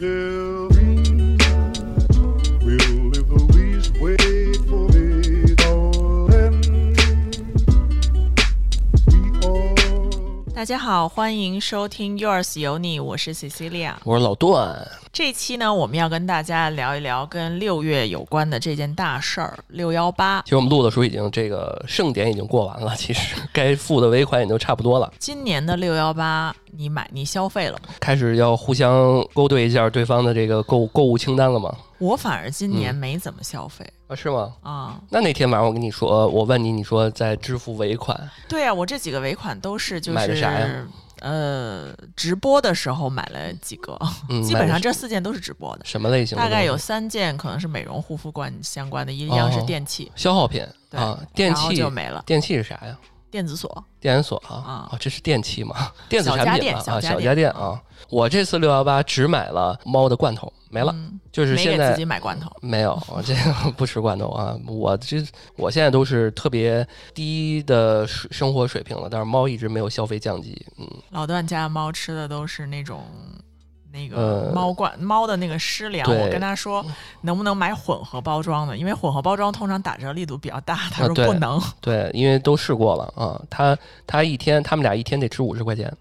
大家好，欢迎收听 Yours 有你，我是 Cecilia。我是老段，这期呢，我们要跟大家聊一聊跟六月有关的这件大事儿——六幺八。其实我们录的时候已经这个盛典已经过完了，其实该付的尾款也就差不多了，今年的六幺八，你买你消费了吗？开始要互相勾兑一下对方的这个购购物清单了吗？我反而今年嗯没怎么消费啊，是吗？啊。那那天晚上我跟你说，我问你，你说在支付尾款，对啊，我这几个尾款都是就是买的啥呀是呃直播的时候买了几个，嗯，基本上这四件都是直播的。什么类型的？大概有三件可能是美容护肤关相关的，一样是哦电器，消耗品对啊，电器就没了。电器是啥呀？电子锁，电子锁啊啊啊，这是电器吗？电子产品嘛啊，小家电啊。我这次六幺八只买了猫的罐头，没了，嗯就是现在自己买罐头。没有，我这个 不吃罐头啊。我这我现在都是特别低的水生活水平了，但是猫一直没有消费降级。嗯，老段家猫吃的都是那种那个呃猫罐、猫的那个湿粮，我跟他说能不能买混合包装的，因为混合包装通常打折力度比较大，他说不能。对，因为都试过了啊。他他一天，他们俩一天得吃五十块钱，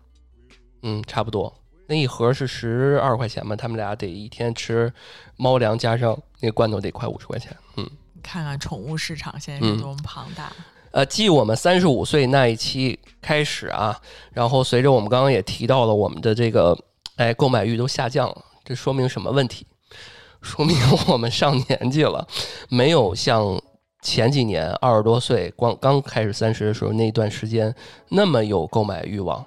嗯，差不多。那一盒是十二块钱嘛，他们俩得一天吃猫粮加上那个罐头得快五十块钱。嗯，看看宠物市场现在是嗯多么庞大。呃，继我们三十五岁那一期开始啊，然后随着我们刚刚也提到了我们的这个，哎，购买欲都下降了，这说明什么问题？说明我们上年纪了，没有像前几年二十多岁光刚开始三十的时候那段时间那么有购买欲望，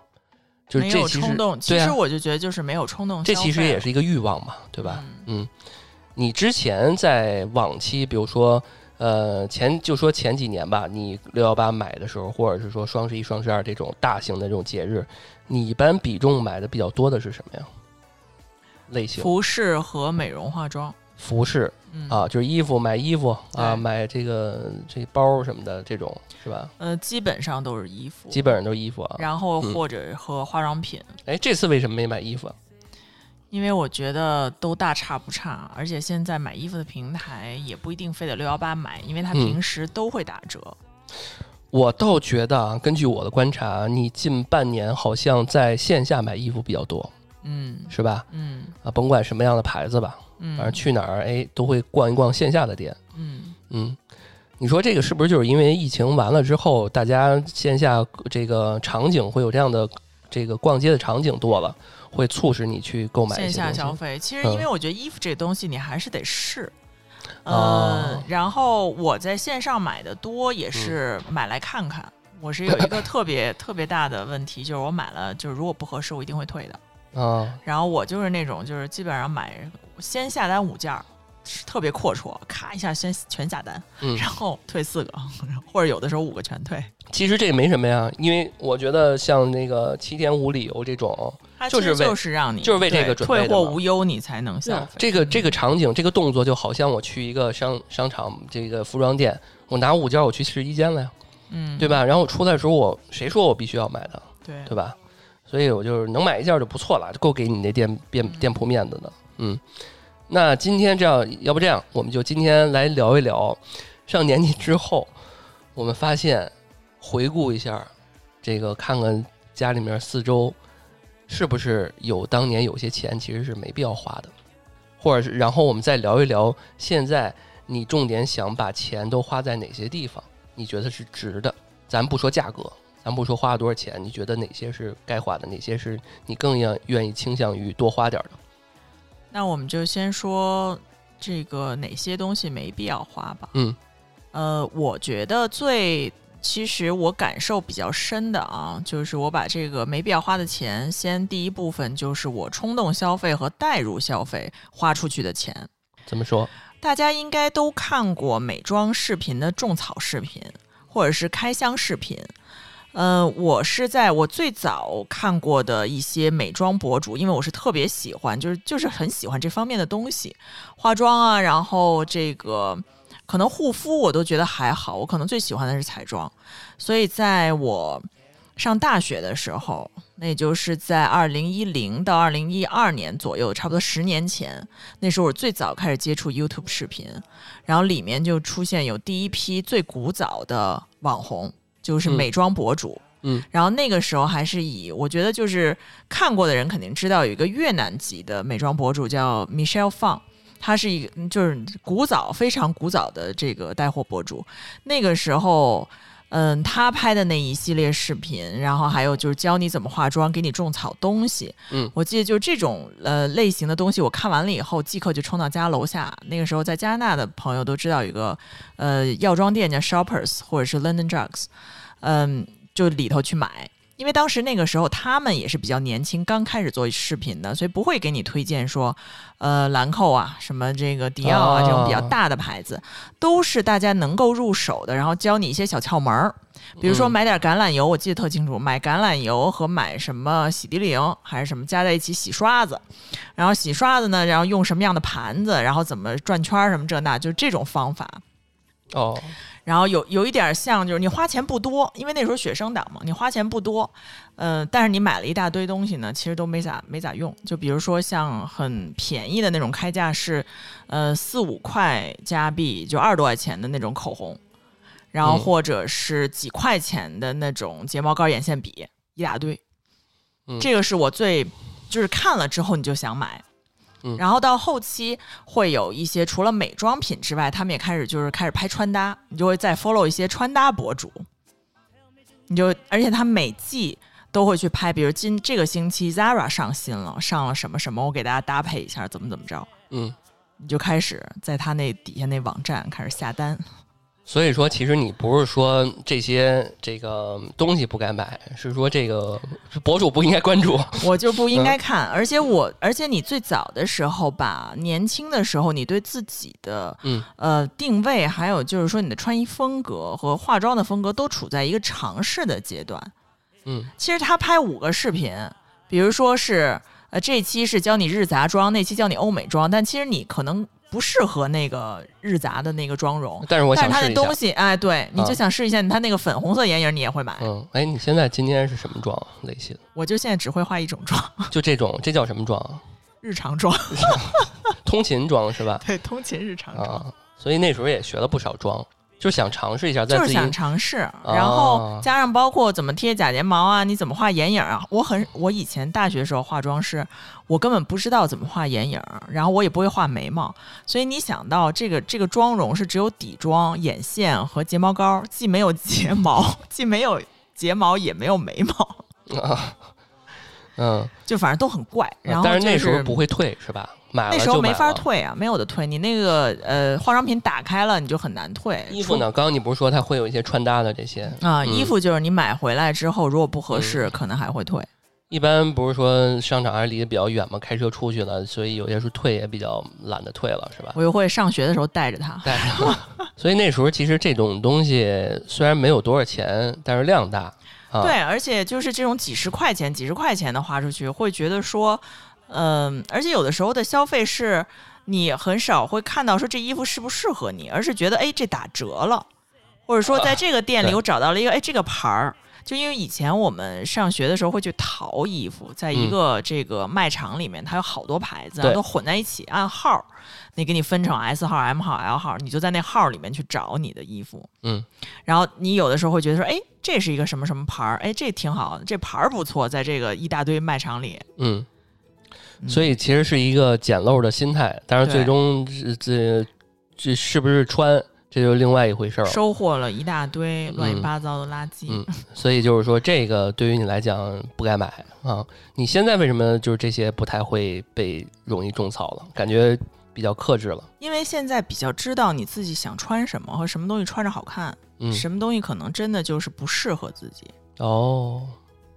就是没有这其实冲动，其实我就觉得就是没有冲动。这其实也是一个欲望嘛，对吧？嗯嗯，你之前在往期，比如说，呃，前就说前几年吧，你六幺八买的时候，或者是说双十一、双十二这种大型的这种节日，你一般比重买的比较多的是什么呀？类型服饰和美容化妆。服饰嗯啊，就是衣服买衣服啊，买这个这包什么的这种是吧？呃，基本上都是衣服，基本上都是衣服啊。然后嗯或者和化妆品。哎，这次为什么没买衣服啊？因为我觉得都大差不差，而且现在买衣服的平台也不一定非得六幺八买，因为它嗯平时都会打折。我倒觉得啊，根据我的观察，你近半年好像在线下买衣服比较多，嗯是吧？嗯啊，甭管什么样的牌子吧，嗯，反正去哪儿哎都会逛一逛线下的店。嗯，嗯，你说这个是不是就是因为疫情完了之后，大家线下这个场景会有这样的这个逛街的场景多了，会促使你去购买一线下消费，其实嗯因为我觉得衣服这东西你还是得试。呃，哦然后我在线上买的多，也是嗯买来看看。我是有一个 特别特别大的问题，就是我买了，就是如果不合适，我一定会退的。啊，然后我就是那种，就是基本上买先下单五件儿，特别阔绰，咔一下先全下单，嗯 然后退四个，或者有的时候五个全退。其实这也没什么呀，因为我觉得像那个七天无理由这种，它就是为就是让你就是为这个准备的嘛退货无忧，你才能消费。这个这个场景这个动作就好像我去一个商商场这个服装店，我拿五件我去试衣间了呀，嗯，对吧？然后我出来的时候我谁说我必须要买的？对对吧？所以我就是能买一件就不错了，就够给你那店店店铺面子的。嗯，那今天这样，要不这样，我们就今天来聊一聊上年纪之后，我们发现回顾一下这个，看看家里面四周是不是有当年有些钱其实是没必要花的，或者是然后我们再聊一聊现在你重点想把钱都花在哪些地方，你觉得是值的？咱不说价格，咱不说花了多少钱，你觉得哪些是该花的，哪些是你更愿愿意倾向于多花点儿的？那我们就先说这个哪些东西没必要花吧。嗯呃，我觉得最其实我感受比较深的啊，就是我把这个没必要花的钱，先第一部分就是我冲动消费和代入消费花出去的钱。怎么说？大家应该都看过美妆视频的种草视频，或者是开箱视频。嗯，我是在我最早看过的一些美妆博主，因为我是特别喜欢，就是就是很喜欢这方面的东西，化妆啊，然后这个可能护肤我都觉得还好，我可能最喜欢的是彩妆，所以在我上大学的时候，那也就是在二零一零到二零一二年左右，差不多十年前，那时候我最早开始接触 YouTube 视频，然后里面就出现有第一批最古早的网红，就是嗯美妆博主。嗯，然后那个时候还是以我觉得就是看过的人肯定知道有一个越南籍的美妆博主叫 Michelle Fang，他是一个就是古早非常古早的这个带货博主。那个时候，嗯，他拍的那一系列视频，然后还有就是教你怎么化妆，给你种草东西。嗯我记得就这种呃类型的东西，我看完了以后，即刻就冲到家楼下。那个时候在加拿大的朋友都知道有一个呃药妆店叫 Shoppers 或者是 London Drugs，嗯，就里头去买。因为当时那个时候他们也是比较年轻，刚开始做视频的，所以不会给你推荐说，呃，兰蔻啊，什么这个迪奥啊、哦这种比较大的牌子，都是大家能够入手的，然后教你一些小窍门儿。比如说嗯买点橄榄油，我记得特清楚，买橄榄油和买什么洗涤灵还是什么加在一起洗刷子，然后洗刷子呢，然后用什么样的盘子，然后怎么转圈儿什么这那，就这种方法。哦，然后有有一点像，就是你花钱不多，因为那时候学生党嘛，你花钱不多，呃，但是你买了一大堆东西呢，其实都没咋没咋用。就比如说像很便宜的那种开价是，呃四五块加币，就二十多块钱的那种口红，然后嗯或者是几块钱的那种睫毛膏、眼线笔，一大堆。嗯这个是我最就是看了之后你就想买。嗯。然后到后期会有一些除了美妆品之外，他们也开始就是开始拍穿搭，你就会再 follow 一些穿搭博主，你就而且他每季都会去拍，比如今这个星期 Zara 上新了，上了什么什么，我给大家搭配一下，怎么怎么着，嗯，你就开始在他那底下那网站开始下单。所以说，其实你不是说这些这个东西不该买，是说这个博主不应该关注。我就不应该看，而且我，而且你最早的时候吧，年轻的时候，你对自己的嗯呃定位，还有就是说你的穿衣风格和化妆的风格，都处在一个尝试的阶段。嗯其实他拍五个视频，比如说是呃这期是教你日杂妆，那期教你欧美妆，但其实你可能不适合那个日杂的那个妆容。但是我想试一下。那东西，哎，对，你就啊想试一下，他那个粉红色眼影你也会买。嗯，哎，你现在今天是什么妆类型？我就现在只会化一种妆，就这种，这叫什么妆？日常妆，通勤妆是吧？对，通勤日常妆。啊，所以那时候也学了不少妆，就想尝试一下，就是想尝试，然后哦加上包括怎么贴假睫毛啊，你怎么画眼影啊。我很，我以前大学时候化妆师，我根本不知道怎么画眼影，然后我也不会画眉毛，所以你想到这个这个妆容是只有底妆、眼线和睫毛膏，既没有睫毛，既没有睫毛，也没有眉毛，啊，嗯，就反正都很怪。然后、但就是那时候不会退是吧？买了那时候没。法退啊，没有的退。你那个呃化妆品打开了，你就很难退。衣服呢？刚刚你不是说它会有一些穿搭的这些啊，嗯衣服就是你买回来之后，如果不合适，嗯可能还会退。一般不是说商场还是离得比较远嘛，开车出去了，所以有些时候退也比较懒得退了，是吧？我又会上学的时候带着它。带着，所以那时候其实这种东西虽然没有多少钱，但是量大啊。对，而且就是这种几十块钱、几十块钱的花出去，会觉得说，嗯、而且有的时候的消费是你很少会看到说这衣服适不适合你，而是觉得哎这打折了，或者说在这个店里我找到了一个哎这个牌儿。就因为以前我们上学的时候会去淘衣服，在一嗯。个这个卖场里面，它有好多牌子，对都混在一起，按号儿，你给你分成 S 号、M 号、L 号，你就在那号儿里面去找你的衣服。嗯，然后你有的时候会觉得说，哎，这是一个什么什么牌儿，哎，这挺好，这牌儿不错，在这个一大堆卖场里，嗯，嗯。所以其实是一个捡漏的心态，但是最终这这这是不是穿，这就是另外一回事儿。收获了一大堆嗯乱七八糟的垃圾。嗯，所以就是说，这个对于你来讲不该买啊。你现在为什么就是这些不太会被容易种草了？感觉比较克制了。因为现在比较知道你自己想穿什么和什么东西穿着好看，嗯，什么东西可能真的就是不适合自己。哦，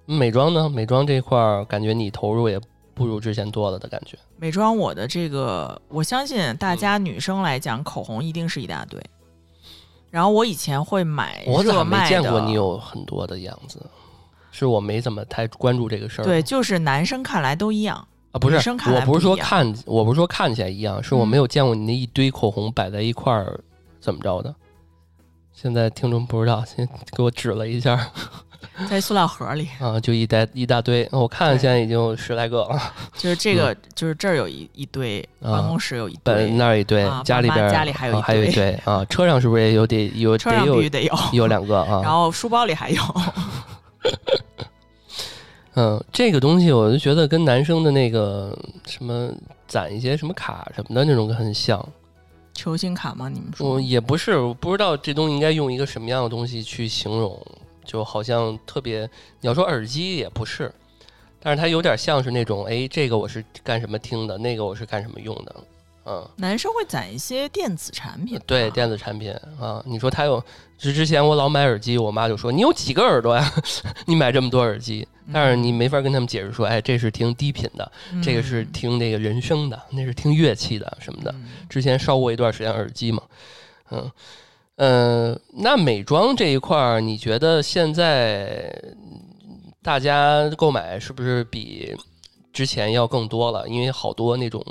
美妆呢？美妆这块儿感觉你投入也不如之前多了的感觉。美妆我的这个，我相信大嗯家女生来讲，口红一定是一大堆。然后我以前会买我咋没热卖的，见过你有很多的样子？是我没怎么太关注这个事儿。对，就是男生看来都一样。啊，不是我不是说看，我不是说看起来一样，是我嗯没有见过你那一堆口红摆在一块儿，怎么着的？现在听众不知道，先给我指了一下。在塑料盒里，啊，就一袋一大堆。我看现在已经有十来个了，就是这个，就是这儿有一一堆，啊办公室有一本堆，那儿一堆啊，家里边家里还有一啊还有一堆堆啊，车上是不是也有得有 车上必得有须得有，有两个啊？然后书包里还有，嗯，这个东西我就觉得跟男生的那个什么攒一些什么卡什么的那种很像。球星卡吗？你们我说？也不是，我不知道这东西应该用一个什么样的东西去形容，就好像特别，你要说耳机也不是，但是它有点像是那种，哎，这个我是干什么听的，那个我是干什么用的，嗯，男生会攒一些电子产品，对，电子产品啊，你说他有，之之前我老买耳机，我妈就说你有几个耳朵呀，你买这么多耳机，但是你没法跟他们解释说，哎，这是听低频的，嗯。这个是听那个人声的，那是听乐器的什么的。嗯。之前烧过一段时间耳机嘛，嗯，呃，那美妆这一块儿，你觉得现在嗯大家购买是不是比之前要更多了？因为好多那种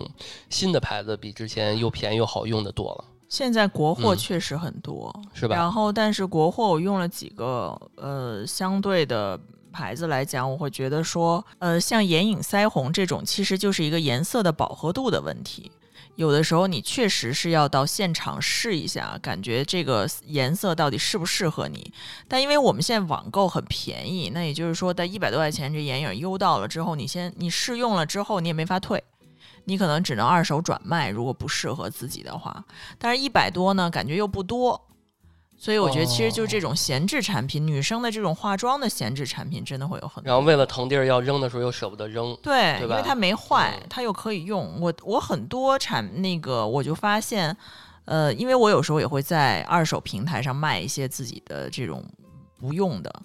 新的牌子比之前又便宜又好用的多了，现在国货嗯确实很多，是吧？然后，但是国货我用了几个呃相对的牌子来讲，我会觉得说，呃，像眼影腮红这种，其实就是一个颜色的饱和度的问题。有的时候你确实是要到现场试一下，感觉这个颜色到底适不适合你。但因为我们现在网购很便宜，那也就是说，在一百多块钱这眼影邮到了之后，你先你试用了之后，你也没法退。你可能只能二手转卖，如果不适合自己的话。但是，一百多呢，感觉又不多，所以我觉得其实就是这种闲置产品，女生的这种化妆的闲置产品真的会有很多。然后为了腾地儿要扔的时候又舍不得扔，对，对吧因为它没坏嗯，它又可以用。我我很多产那个我就发现，呃，因为我有时候也会在二手平台上卖一些自己的这种不用的。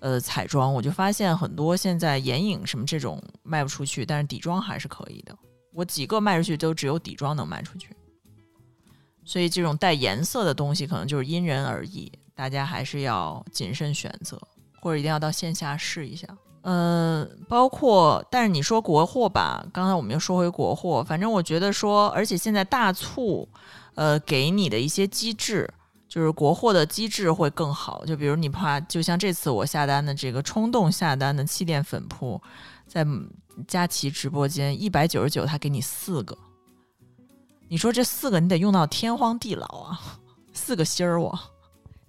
呃，彩妆我就发现很多现在眼影什么这种卖不出去，但是底妆还是可以的。我几个卖出去都只有底妆能卖出去，所以这种带颜色的东西可能就是因人而异，大家还是要谨慎选择，或者一定要到线下试一下。呃，包括，但是你说国货吧，刚才我们又说回国货，反正我觉得说，而且现在大促，呃，给你的一些机制，就是国货的机制会更好。就比如你怕，就像这次我下单的这个冲动下单的气垫粉扑，在佳琦直播间一百九十九，他给你四个，你说这四个你得用到天荒地老啊，四个芯儿我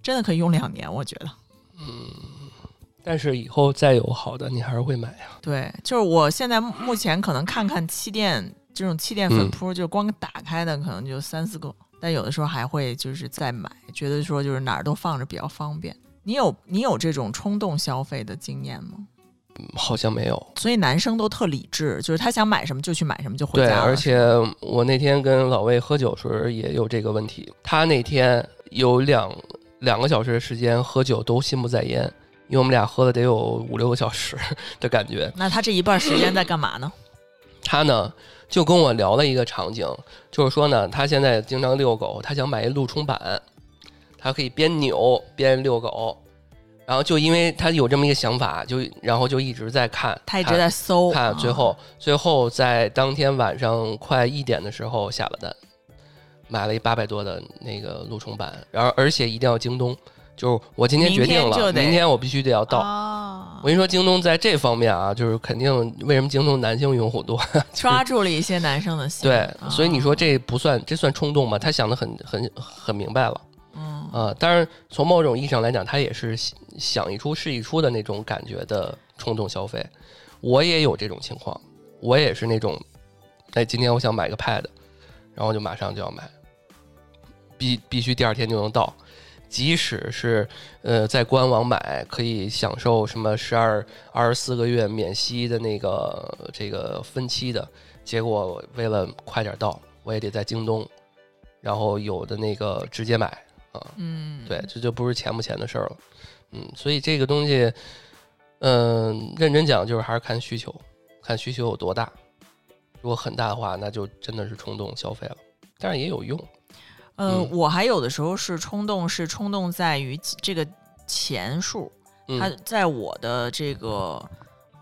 真的可以用两年，我觉得。嗯但是以后再有好的，你还是会买呀。对，就是我现在目前可能看看气垫这种气垫粉嗯扑，就光打开的可能就三四个，但有的时候还会就是再买，觉得说就是哪儿都放着比较方便。你有你有这种冲动消费的经验吗？嗯好像没有。所以男生都特理智，就是他想买什么就去买什么就回，家了。而且我那天跟老魏喝酒时候也有这个问题。他那天有两两个小时的时间喝酒都心不在焉，因为我们俩喝了得有五六个小时 的感觉。那他这一半时间在干嘛呢？他呢就跟我聊了一个场景，就是说呢，他现在经常遛狗，他想买一路冲板，他可以边扭边遛狗。然后就因为他有这么一个想法，就然后就一直在看，他一直在搜，看，啊最后最后在当天晚上快一点的时候下了单，买了一八百多的那个路冲板，然后而且一定要京东，就是我今天决定了，明天明天我必须得要到。啊我跟你说，京东在这方面啊，就是肯定为什么京东男性用户多，抓住了一些男生的心。对，啊所以你说这不算，这算冲动吗？他想的很很很明白了嗯啊。当然，从某种意义上来讲，他也是想一出是一出的那种感觉的冲动消费。我也有这种情况，我也是那种，哎，今天我想买个 Pad，然后就马上就要买，必必须第二天就能到。即使是呃在官网买，可以享受什么十二二十四个月免息的那个这个分期的，结果为了快点到，我也得在京东，然后有的那个直接买啊，嗯，对，这就不是钱不钱的事儿了，嗯，所以这个东西，嗯、认真讲就是还是看需求，看需求有多大，如果很大的话，那就真的是冲动消费了，但是也有用，呃，嗯我还有的时候是冲动，是冲动在于这个钱数，嗯它在我的这个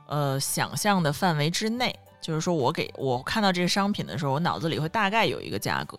呃想象的范围之内。就是说我给我看到这个商品的时候，我脑子里会大概有一个价格，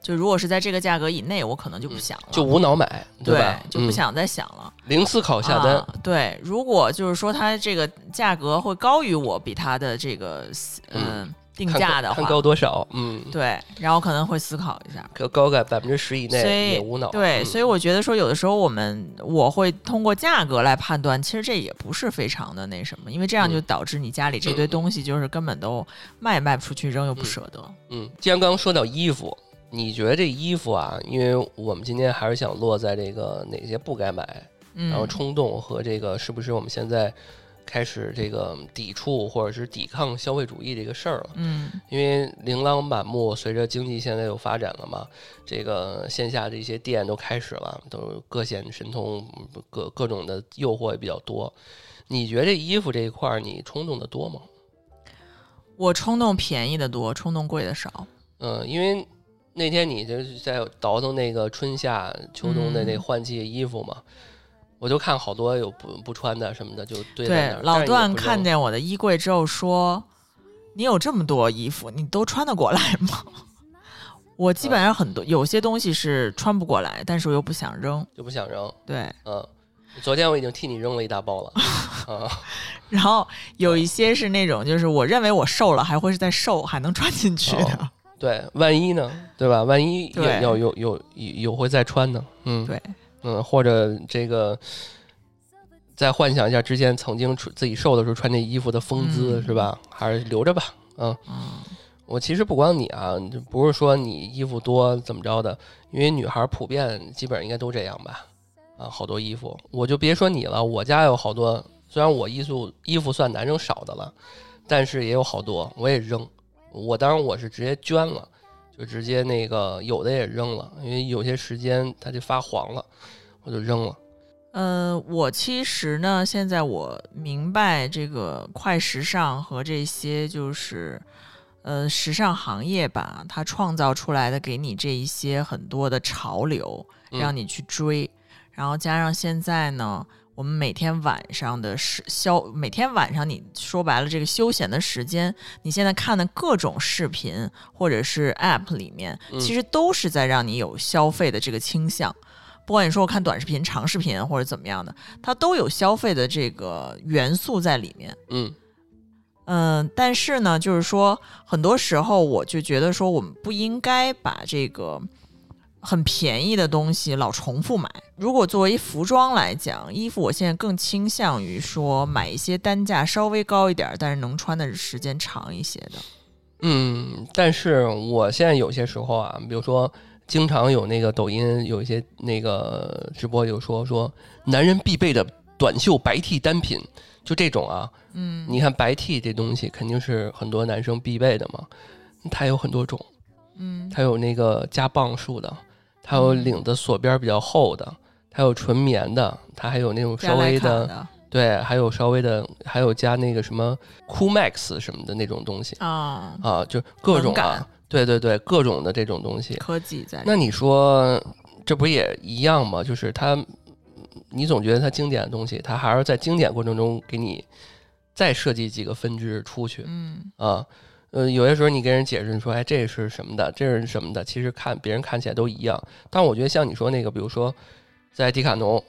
就如果是在这个价格以内，我可能就不想了，就无脑买，对就不想再想了。零思考下单。啊。对，如果就是说它这个价格会高于我比它的这个嗯、定价的话，高看高多少？嗯，对，然后可能会思考一下。高高个百分之十以所内以也无脑。对，嗯所以我觉得说，有的时候我们我会通过价格来判断，其实这也不是非常的那什么，因为这样就嗯导致你家里这堆东西就是根本都卖也卖不出去，扔又不舍得。嗯，既然刚刚说到衣服，你觉得这衣服啊？因为我们今天还是想落在这个哪些不该买，嗯，然后冲动和这个是不是我们现在开始这个抵触或者是抵抗消费主义这个事儿了？嗯因为琳琅满目，随着经济现在有发展了嘛，这个线下的一些店都开始了，都各显神通，各各种的诱惑也比较多。你觉得这衣服这一块儿你冲动的多吗？我冲动便宜的多，冲动贵的少。嗯，因为那天你就是在倒腾那个春夏秋冬的那嗯换季衣服嘛，我就看好多有不不穿的什么的就堆在那儿。，对老段看看见我的衣柜之后说：“你有这么多衣服，你都穿得过来吗？” 我基本上很多有些东西是穿不过来，但是我又不想扔。就不想扔。对，嗯，昨天我已经替你扔了一大包了。啊，然后有一些是那种，就是我认为我瘦了，还会是再瘦，还能穿进去的。哦对，万一呢？对吧？万一有对有有有有有会再穿呢？嗯，对，嗯，或者这个。再幻想一下之前曾经穿自己瘦的时候穿这衣服的风姿，嗯是吧？还是留着吧。嗯，嗯，我其实不光你啊，不是说你衣服多怎么着的，因为女孩普遍基本上应该都这样吧。啊，好多衣服，我就别说你了，我家有好多，虽然我衣服衣服算男生少的了，但是也有好多我也扔。我当然我是直接捐了，就直接那个有的也扔了，因为有些时间它就发黄了，我就扔了。呃，我其实呢，现在我明白这个快时尚和这些就是呃时尚行业吧，它创造出来的给你这一些很多的潮流，嗯让你去追，然后加上现在呢。我们每天晚上的时消，每天晚上你说白了，这个休闲的时间，你现在看的各种视频或者是 App 里面，嗯其实都是在让你有消费的这个倾向。不管你说我看短视频、长视频或者怎么样的，它都有消费的这个元素在里面。嗯嗯，但是呢，就是说，很多时候我就觉得说，我们不应该把这个很便宜的东西老重复买。如果作为服装来讲，衣服我现在更倾向于说买一些单价稍微高一点儿，但是能穿的时间长一些的。嗯，但是我现在有些时候啊，比如说经常有那个抖音有一些那个直播就说说男人必备的短袖白 T 单品，就这种啊，嗯，你看白 T 这东西肯定是很多男生必备的嘛，它有很多种，嗯它有那个加磅数的，它有嗯领子锁边比较厚的，它有纯棉的，它还有那种稍微的，对，还有稍微的，还有加那个什么 Cool Max 什么的那种东西啊，啊，就各种啊，对对对，各种的这种东西。科技在那你说这不也一样吗？就是它，你总觉得它经典的东西，它还是在经典过程中给你再设计几个分支出去嗯啊。呃，有些时候你跟人解释，你说，哎，这是什么的，这是什么的，其实看别人看起来都一样。但我觉得像你说那个，比如说在迪卡侬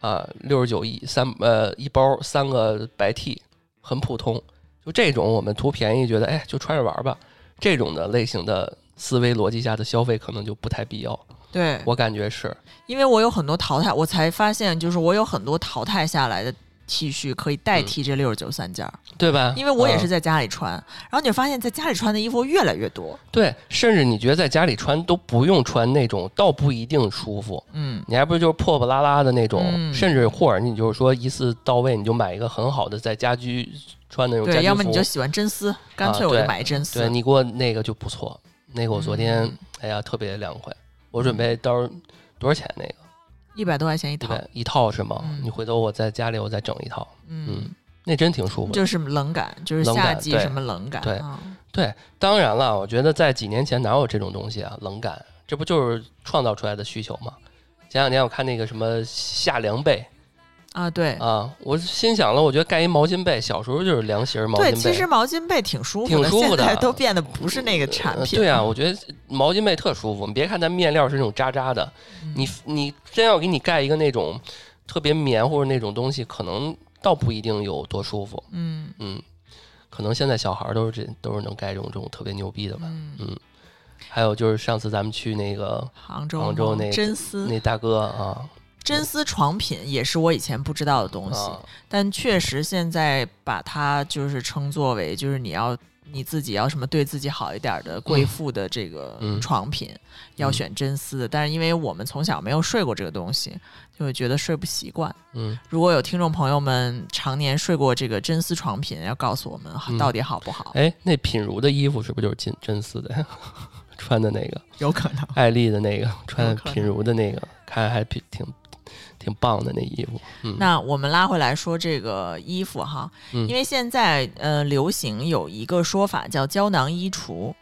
啊，六十九一三呃一包三个白 T，很普通，就这种我们图便宜，觉得哎就穿着玩吧，这种的类型的思维逻辑下的消费可能就不太必要。对，我感觉是，因为我有很多淘汰，我才发现，就是我有很多淘汰下来的 T 恤可以代替这六十九三件儿，对吧？因为我也是嗯在家里穿，然后你就发现在家里穿的衣服越来越多，对，甚至你觉得在家里穿都不用穿那种，倒不一定舒服。嗯，你还不如就是破破拉拉的那种，嗯。甚至或者你就是说一次到位，你就买一个很好的在家居穿的那种家对，要么你就喜欢真丝，干脆我就买真丝，对你给我那个就不错，那个我昨天、嗯。哎呀特别凉快，我准备到时候多少钱那个一百多块钱一套，一套是吗？嗯你回头我在家里我再整一套，嗯，那真挺舒服的。就是冷感，就是夏季什么冷感，对啊对，当然了，我觉得在几年前哪有这种东西啊？冷感，这不就是创造出来的需求吗？前两年我看那个什么夏凉被，啊，对啊，我心想了，我觉得盖一毛巾被，小时候就是凉席儿毛巾对，被。其实毛巾被挺舒服的，挺舒服的现在都变得不是那个产品。呃对啊，我觉得毛巾被特舒服。你别看它面料是那种渣渣的，嗯你你真要给你盖一个那种特别棉或者那种东西，可能倒不一定有多舒服。嗯嗯，可能现在小孩儿都是这都是能盖这种这种特别牛逼的吧。嗯，嗯，还有就是上次咱们去那个杭州杭州那真丝那大哥啊真丝床品也是我以前不知道的东西，啊，但确实现在把它就是称作为就是你要你自己要什么对自己好一点的贵妇的这个嗯床品，要选真丝的。但是因为我们从小没有睡过这个东西，就会觉得睡不习惯。嗯，如果有听众朋友们常年睡过这个真丝床品，要告诉我们嗯到底好不好？哎，那品如的衣服是不是就是真真丝的呀？穿的那个有可能。艾丽的那个，穿品如的那个，看还挺挺挺挺棒的那衣服。嗯，那我们拉回来说这个衣服哈，嗯因为现在呃流行有一个说法叫胶囊衣橱。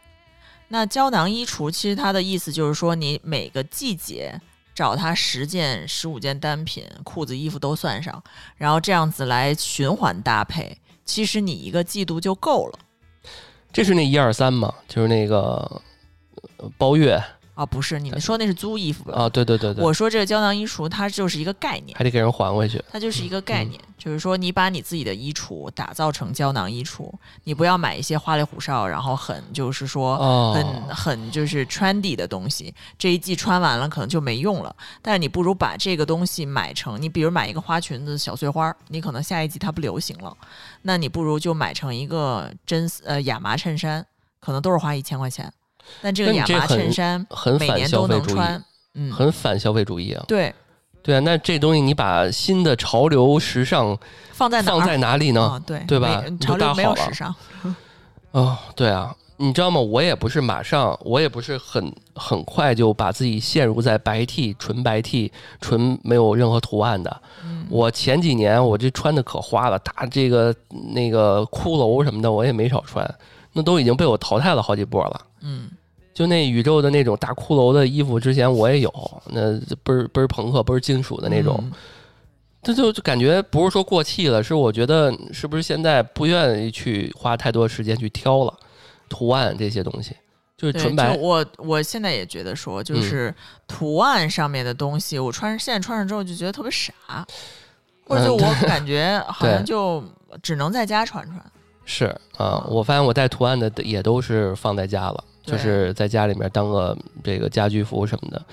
那胶囊衣橱其实它的意思就是说，你每个季节找它十件、十五件单品，裤子、衣服都算上，然后这样子来循环搭配，其实你一个季度就够了。这是那一二三嘛，就是那个呃包月啊，不是，你们说那是租衣服吧？啊，对对对对，我说这个胶囊衣橱，它就是一个概念。还得给人还回去。它就是一个概嗯念，就是说你把你自己的衣橱打造成胶囊衣橱，你不要买一些花里胡哨，然后很就是说哦，很很就是 trendy 的东西，这一季穿完了可能就没用了。但是你不如把这个东西买成，你比如买一个花裙子、小碎花儿，你可能下一季它不流行了，那你不如就买成一个真丝呃亚麻衬衫，可能都是花一千块钱，但这个亚麻衬衫很反消费主义，很反消费主义啊。对，对啊，那这东西你把新的潮流时尚放在哪儿？放在哪里呢？啊，对对吧潮流没有时尚，哦，对啊，你知道吗？我也不是马上，我也不是很很快就把自己陷入在白 T、纯白 T、纯没有任何图案的。嗯我前几年我这穿的可花了，大这个那个骷髅什么的我也没少穿，那都已经被我淘汰了好几波了。嗯。就那宇宙的那种大骷髅的衣服，之前我也有，那倍儿倍儿朋克、倍儿金属的那种，嗯这就就感觉不是说过气了，是我觉得是不是现在不愿意去花太多时间去挑了图案这些东西，就是对，纯白。我我现在也觉得说，就嗯是图案上面的东西，我穿现在穿上之后就觉得特别傻，或者就嗯我感觉 好像就只能在家穿穿。是啊嗯，我发现我带图案的也都是放在家了，对就是在家里面当个这个家居服什么的。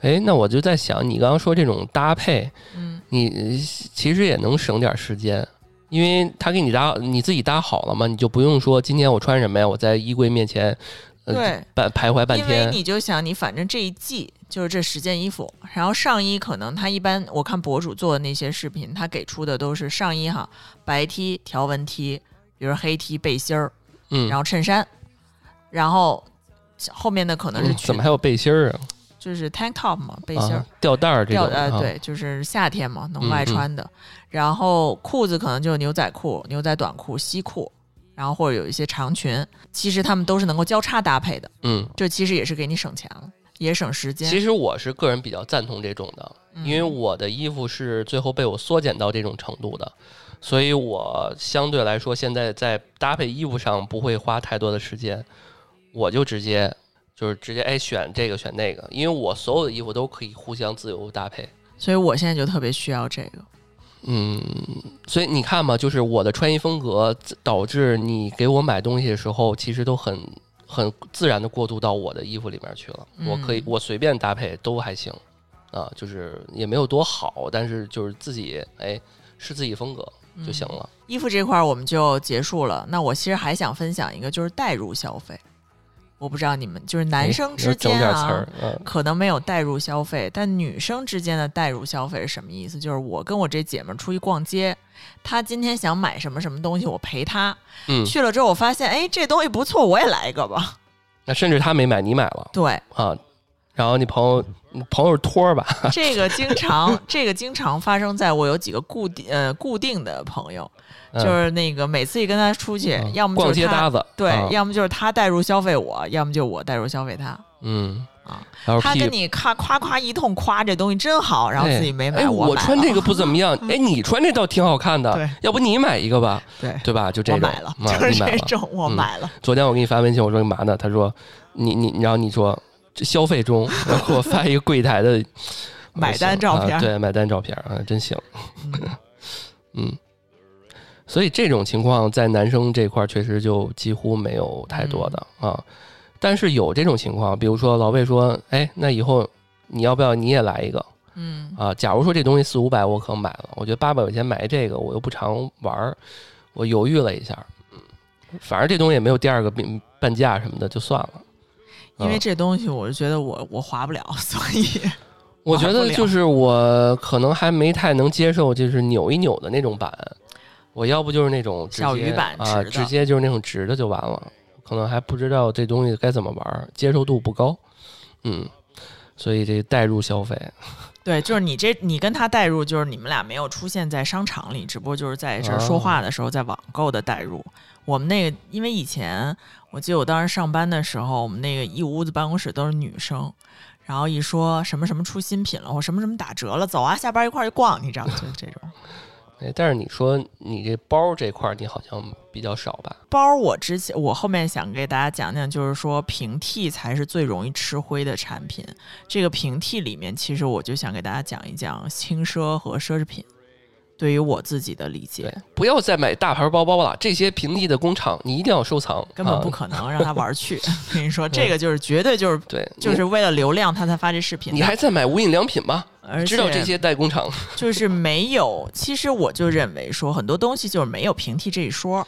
哎，那我就在想，你刚刚说这种搭配，嗯，你其实也能省点时间，因为他给你搭，你自己搭好了嘛，你就不用说今天我穿什么呀，我在衣柜面前，呃，对，半徘徊半天因为天。你就想，你反正这一季就是这十件衣服，然后上衣可能他一般我看博主做的那些视频，他给出的都是上衣哈，白 T 条纹 T，比如黑 T 背心儿，嗯，然后衬衫，然后后面的可能是嗯怎么还有背心儿啊？就是 tank top 嘛，背心儿。啊，吊带儿这吊呃对，就是夏天嘛，能外嗯嗯穿的。然后裤子可能就是牛仔裤、牛仔短裤、西裤，然后或者有一些长裙，其实他们都是能够交叉搭配的。嗯，这其实也是给你省钱了，也省时间。其实我是个人比较赞同这种的，嗯因为我的衣服是最后被我缩减到这种程度的，所以我相对来说现在在搭配衣服上不会花太多的时间，我就直接就是直接哎选这个选那个，因为我所有的衣服都可以互相自由搭配。所以我现在就特别需要这个。嗯，所以你看嘛，就是我的穿衣风格导致你给我买东西的时候，其实都很很自然的过渡到我的衣服里面去了。我可以嗯我随便搭配都还行啊，就是也没有多好，但是就是自己哎是自己风格就行了。衣服这块儿我们就结束了。那我其实还想分享一个，就是代入消费。我不知道你们就是男哎生之间啊可能没有代入消费，但女生之间的代入消费是什么意思？就是我跟我这姐们儿出去逛街，她今天想买什么什么东西，我陪她嗯，去了之后，我发现哎，这东西不错，我也来一个吧。那甚至她没买，你买了对，啊，然后你朋友你朋友是托儿吧？这个经常这个经常发生在我有几个固定呃固定的朋友，嗯。就是那个每次一跟他出去，嗯。要么逛街搭子，对，啊。要么就是他代入消费我，要么就我代入消费他。嗯，啊，他跟你夸夸夸一通夸这东西真好，然后自己没买，哎，我买了我穿这个不怎么样，哎，你穿这倒挺好看的对，要不你买一个吧，对，对吧？就这种，我买了，啊就是。这种我嗯。买了，昨天我给你发微信，我说干嘛呢？他说你你然后你说这消费中，然后给我发一个柜台的 买单照片。啊对，买单照片啊，真行，嗯。嗯。所以这种情况在男生这块确实就几乎没有太多的、嗯。啊，但是有这种情况，比如说老魏说，哎，那以后你要不要你也来一个？嗯。啊？假如说这东西四五百我可能买了，我觉得八百块钱买这个我又不常玩儿，我犹豫了一下，嗯，反正这东西也没有第二个半半价什么的，就算了。因为啊这东西我是觉得我我划不了，所以我觉得就是我可能还没太能接受，就是扭一扭的那种板。我要不就是那种小鱼板啊，直直接就是那种直的就完了。可能还不知道这东西该怎么玩儿，接受度不高。嗯，所以这代入消费，对，就是你这你跟他代入，就是你们俩没有出现在商场里，只不过就是在这儿说话的时候，在网购的代入。我们那个，因为以前我记得我当时上班的时候，我们那个一屋子办公室都是女生，然后一说什么什么出新品了，或什么什么打折了，走啊，下班一块儿去逛，你知道，就这种。哎，但是你说你这包这块儿，你好像比较少吧？包我之前我后面想给大家讲讲，就是说平替才是最容易吃灰的产品。这个平替里面，其实我就想给大家讲一讲轻奢和奢侈品。对于我自己的理解，，不要再买大牌包包了，这些平替的工厂你一定要收藏，根本不啊、可能让他玩儿去。跟 你说，这个就是绝对就是对，就是为了流量他才发这视频的。你还在买无印良品吗？而知道这些代工厂？就是没有。其实我就认为说，很多东西就是没有平替这一说。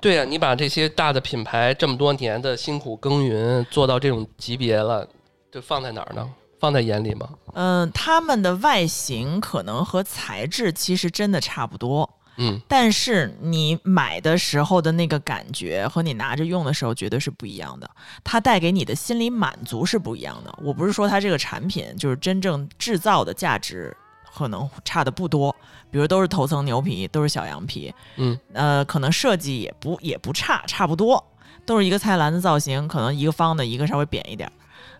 对呀、你把这些大的品牌这么多年的辛苦耕耘做到这种级别了，就放在哪儿呢？放在眼里吗？嗯，它们的外形可能和材质其实真的差不多。嗯，但是你买的时候的那个感觉和你拿着用的时候绝对是不一样的，它带给你的心理满足是不一样的。我不是说它这个产品就是真正制造的价值可能差的不多，比如都是头层牛皮，都是小羊皮，嗯，呃，可能设计也不也不差，差不多，都是一个菜篮子造型，可能一个方的，一个稍微扁一点儿。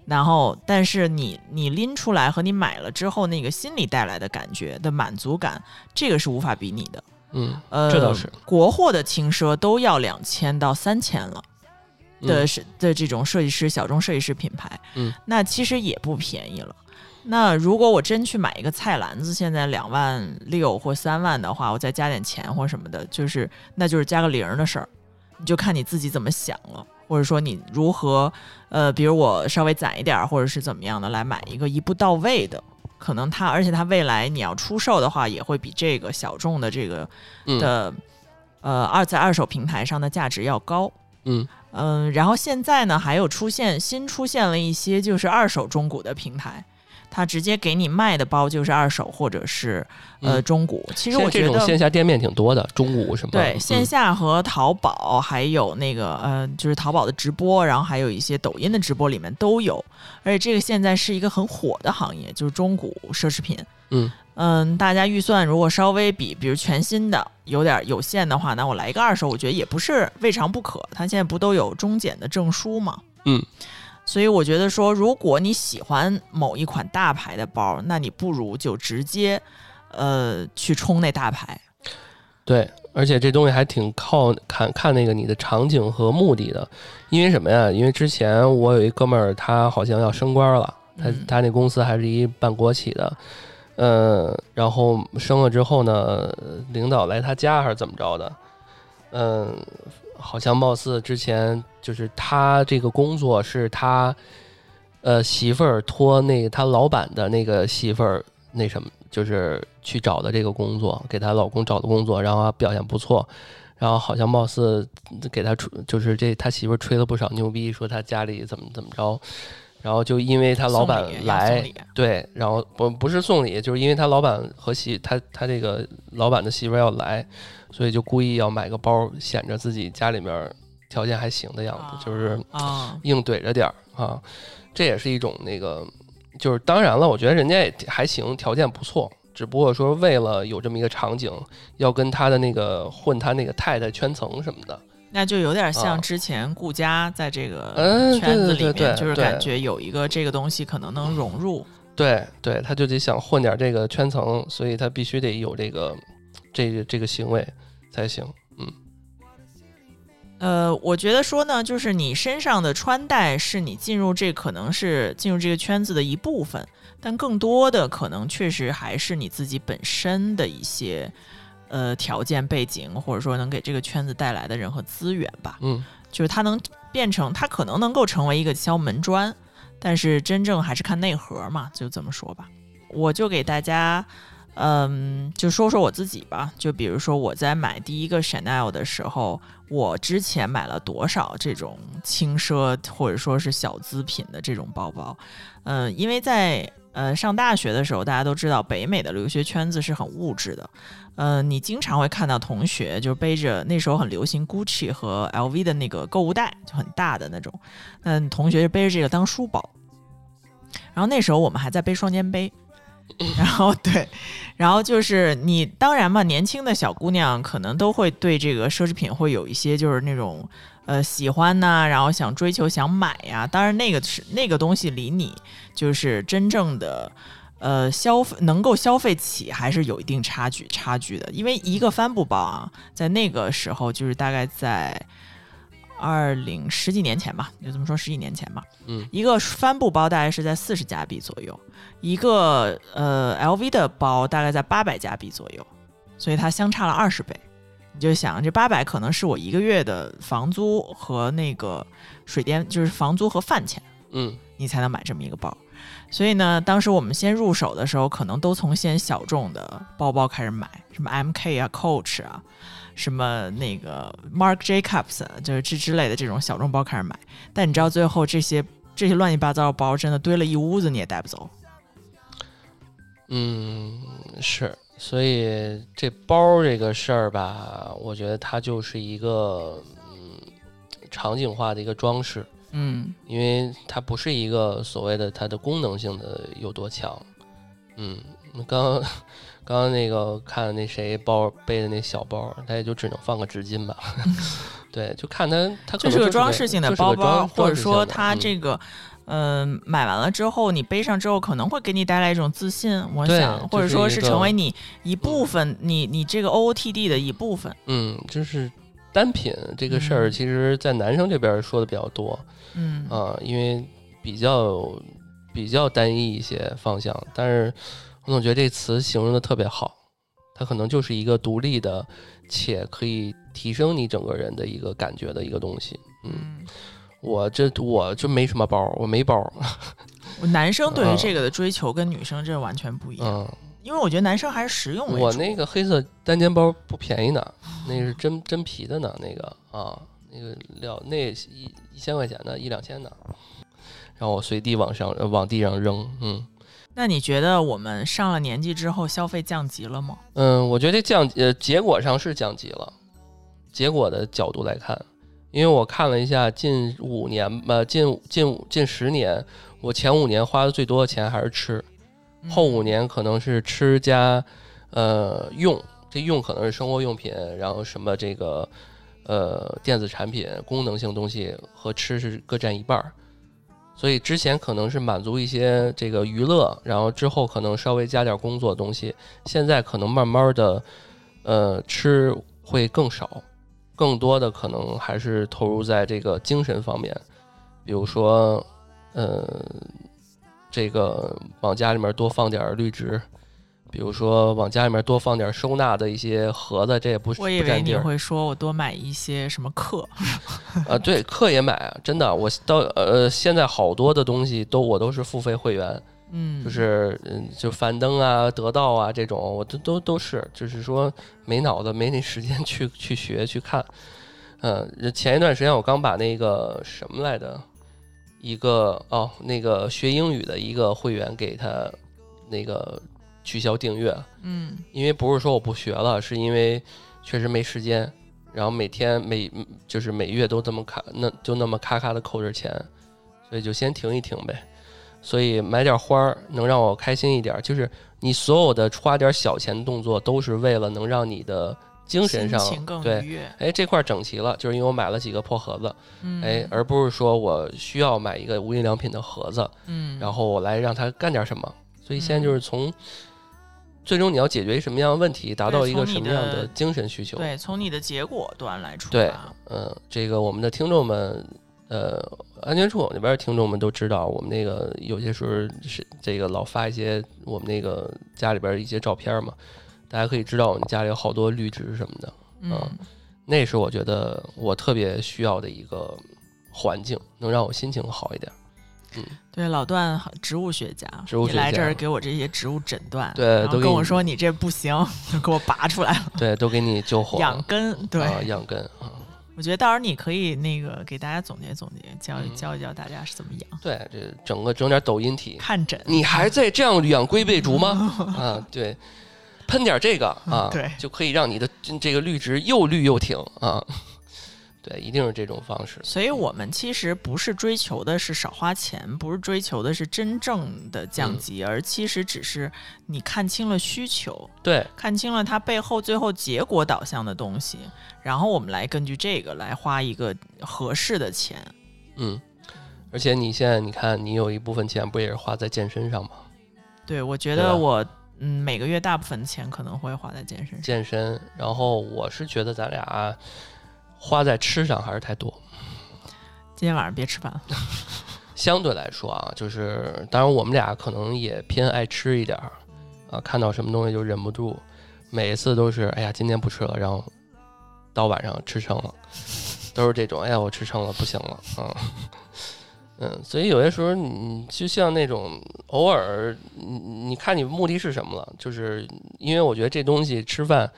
然后，但是你你拎出来和你买了之后那个心里带来的感觉的满足感，这个是无法比拟的。嗯，呃，这倒是。国货的轻奢都要两千到三千了的嗯是、的这种设计师小众设计师品牌，嗯，那其实也不便宜了。那如果我真去买一个菜篮子，现在两万六或三万的话，我再加点钱或什么的，就是那就是加个零儿的事儿，你就看你自己怎么想了，或者说你如何呃，比如我稍微攒一点儿，或者是怎么样的来买一个一步到位的。可能它，而且它未来你要出售的话，也会比这个小众的这个嗯的、呃二在二手平台上的价值要高。嗯嗯，然后现在呢，还有出现新出现了一些就是二手中古的平台，它直接给你卖的包就是二手或者是呃嗯中古。其实我觉得线下店面挺多的，中古什么对线嗯下和淘宝，还有那个呃，就是淘宝的直播，然后还有一些抖音的直播里面都有。而且这个现在是一个很火的行业，就是中古奢侈品。嗯嗯，大家预算如果稍微比，比如全新的有点有限的话，那我来一个二手，我觉得也不是未尝不可。它现在不都有中检的证书吗？嗯，所以我觉得说，如果你喜欢某一款大牌的包，那你不如就直接呃去冲那大牌。对，而且这东西还挺靠看看那个你的场景和目的的，因为什么呀？因为之前我有一哥们儿，他好像要升官了，他嗯他那公司还是一办国企的，嗯，然后升了之后呢，领导来他家还是怎么着的，嗯，好像貌似之前就是他这个工作是他呃媳妇儿托那个他老板的那个媳妇儿那什么，就是去找的这个工作，给她老公找的工作，然后表现不错，然后好像貌似给他吹，就是这他媳妇儿吹了不少牛逼，说他家里怎么怎么着，然后就因为他老板来，对，然后不不是送礼，就是因为他老板和媳他他这个老板的媳妇儿要来，所以就故意要买个包，显着自己家里面条件还行的样子，就是啊，硬怼着点儿啊，这也是一种那个，就是当然了，我觉得人家也还行，条件不错，只不过说为了有这么一个场景，要跟他的那个混他那个太太圈层什么的，那就有点啊像之前顾佳在这个嗯圈子里面，就是感觉有一个这个东西可能能融入。对对，他就得想混点这个圈层，所以他必须得有这个这个这个行为才行。呃，我觉得说呢，就是你身上的穿戴是你进入这可能是进入这个圈子的一部分，但更多的可能确实还是你自己本身的一些呃条件背景，或者说能给这个圈子带来的人和资源吧。嗯就是它能变成，它可能能够成为一个敲门砖，但是真正还是看内核嘛，就这么说吧。我就给大家，嗯，就说说我自己吧。就比如说我在买第一个 Chanel 的时候，我之前买了多少这种轻奢或者说是小资品的这种包包？嗯，因为在呃上大学的时候，大家都知道北美的留学圈子是很物质的。呃，你经常会看到同学就背着那时候很流行 Gucci 和 LV 的那个购物袋，就很大的那种。嗯，同学就背着这个当书包。然后那时候我们还在背双肩背，然后对，然后就是你当然嘛，年轻的小姑娘可能都会对这个奢侈品会有一些就是那种呃喜欢呐、然后想追求、想买呀、当然那个是那个东西离你就是真正的。呃，消费能够消费起还是有一定差距差距的，因为一个帆布包啊，在那个时候就是大概在二零十几年前吧，就这么说十几年前吧，嗯一个帆布包大概是在四十加币左右，一个呃 LV 的包大概在八百加币左右，所以它相差了二十倍。你就想，这八百可能是我一个月的房租和那个水电，就是房租和饭钱。嗯你才能买这么一个包。所以呢，当时我们先入手的时候，可能都从先小众的包包开始买，什么 MK 啊、Coach 啊，什么那个 Mark Jacobs，啊就是这之类的这种小众包开始买。但你知道，最后这些这些乱七八糟的包真的堆了一屋子，你也带不走。嗯，是，所以这包这个事儿吧，我觉得它就是一个嗯场景化的一个装饰。嗯因为它不是一个所谓的它的功能性的有多强。嗯，那刚刚刚刚那个看那谁包背的那小包，他也就只能放个纸巾吧。对，就看他他可能就是个个装饰性的包包，或者说装饰性的它嗯这个。嗯，买完了之后，你背上之后可能会给你带来一种自信，我想，或者说是成为你一部分，你你这个 OOTD 的一部分。嗯，就是单品这个事儿，嗯其实在男生这边说的比较多嗯啊、因为比较比较单一一些方向，但是我总觉得这词形容的特别好，它可能就是一个独立的，且可以提升你整个人的一个感觉的一个东西。嗯，嗯，我这我就没什么包，我没包。我男生 对于嗯这个的追求跟女生这完全不一样，嗯，因为我觉得男生还是实用为主。我那个黑色单肩包不便宜呢，那是真真皮的呢，那个啊，那个料那一一千块钱的，一两千的。然后我随地往上呃往地上扔，嗯那你觉得我们上了年纪之后消费降级了吗？嗯，我觉得降呃结果上是降级了，结果的角度来看，因为我看了一下近五年呃近近近十年，我前五年花的最多的钱还是吃，嗯后五年可能是吃加呃用，这用可能是生活用品，然后什么这个呃电子产品、功能性东西和吃是各占一半儿。所以之前可能是满足一些这个娱乐，然后之后可能稍微加点工作东西，现在可能慢慢的，呃，吃会更少，更多的可能还是投入在这个精神方面，比如说，呃，这个往家里面多放点绿植，比如说往家里面多放点收纳的一些盒子，这也不我以为你会说我多买一些什么课，啊。对，课也买啊，真的，我到呃现在好多的东西都我都是付费会员，嗯，就是嗯，就樊登啊、得到啊这种，我都都都是，就是说没脑子、没那时间去去学去看。嗯，前一段时间我刚把那个什么来的，一个哦，那个学英语的一个会员给他那个取消订阅，嗯因为不是说我不学了，是因为确实没时间，然后每天每就是每月都这么卡，那就那么咔咔的扣着钱，所以就先停一停呗。所以买点花儿能让我开心一点儿，就是你所有的花点小钱动作，都是为了能让你的精神上对。哎这块儿整齐了，就是因为我买了几个破盒子，嗯，哎，而不是说我需要买一个无印良品的盒子，嗯，然后我来让它干点什么。所以现在就是从最终你要解决一什么样的问题，达到一个什么样的的精神需求。对，从你的结果端来出发对发。嗯，这个我们的听众们，呃，安全处那边的听众们都知道，我们那个有些时候是这个老发一些我们那个家里边一些照片嘛，大家可以知道我们家里有好多绿植什么的，嗯，那是我觉得我特别需要的一个环境，能让我心情好一点。对，老段植物学家，植物学家一来这儿给我这些植物诊断，对都跟我说你这不行，就给我拔出来了，对，都给你救活养。根。对，啊，养根啊，我觉得到时候你可以那个给大家总结总结，教教一教大家是怎么养对，这整个整点抖音体，看诊。你还在这样养龟背竹吗？啊，对，喷点这个啊，对就可以让你的这个绿植又绿又挺啊。对，一定是这种方式。所以我们其实不是追求的是少花钱，不是追求的是真正的降嗯级，而其实只是你看清了需求，对，看清了它背后最后结果导向的东西，然后我们来根据这个来花一个合适的钱。嗯，而且你现在你看，你有一部分钱不也是花在健身上吗？对，我觉得我嗯每个月大部分的钱可能会花在健身上。健身，然后我是觉得咱俩花在吃上还是太多。今天晚上别吃饭了。相对来说啊，就是当然我们俩可能也偏爱吃一点儿啊，看到什么东西就忍不住，每一次都是哎呀今天不吃了，然后到晚上吃撑了，都是这种哎呀我吃撑了不行了啊，嗯，所以有些时候你就像那种偶尔你你看你目的是什么了，就是因为我觉得这东西吃饭。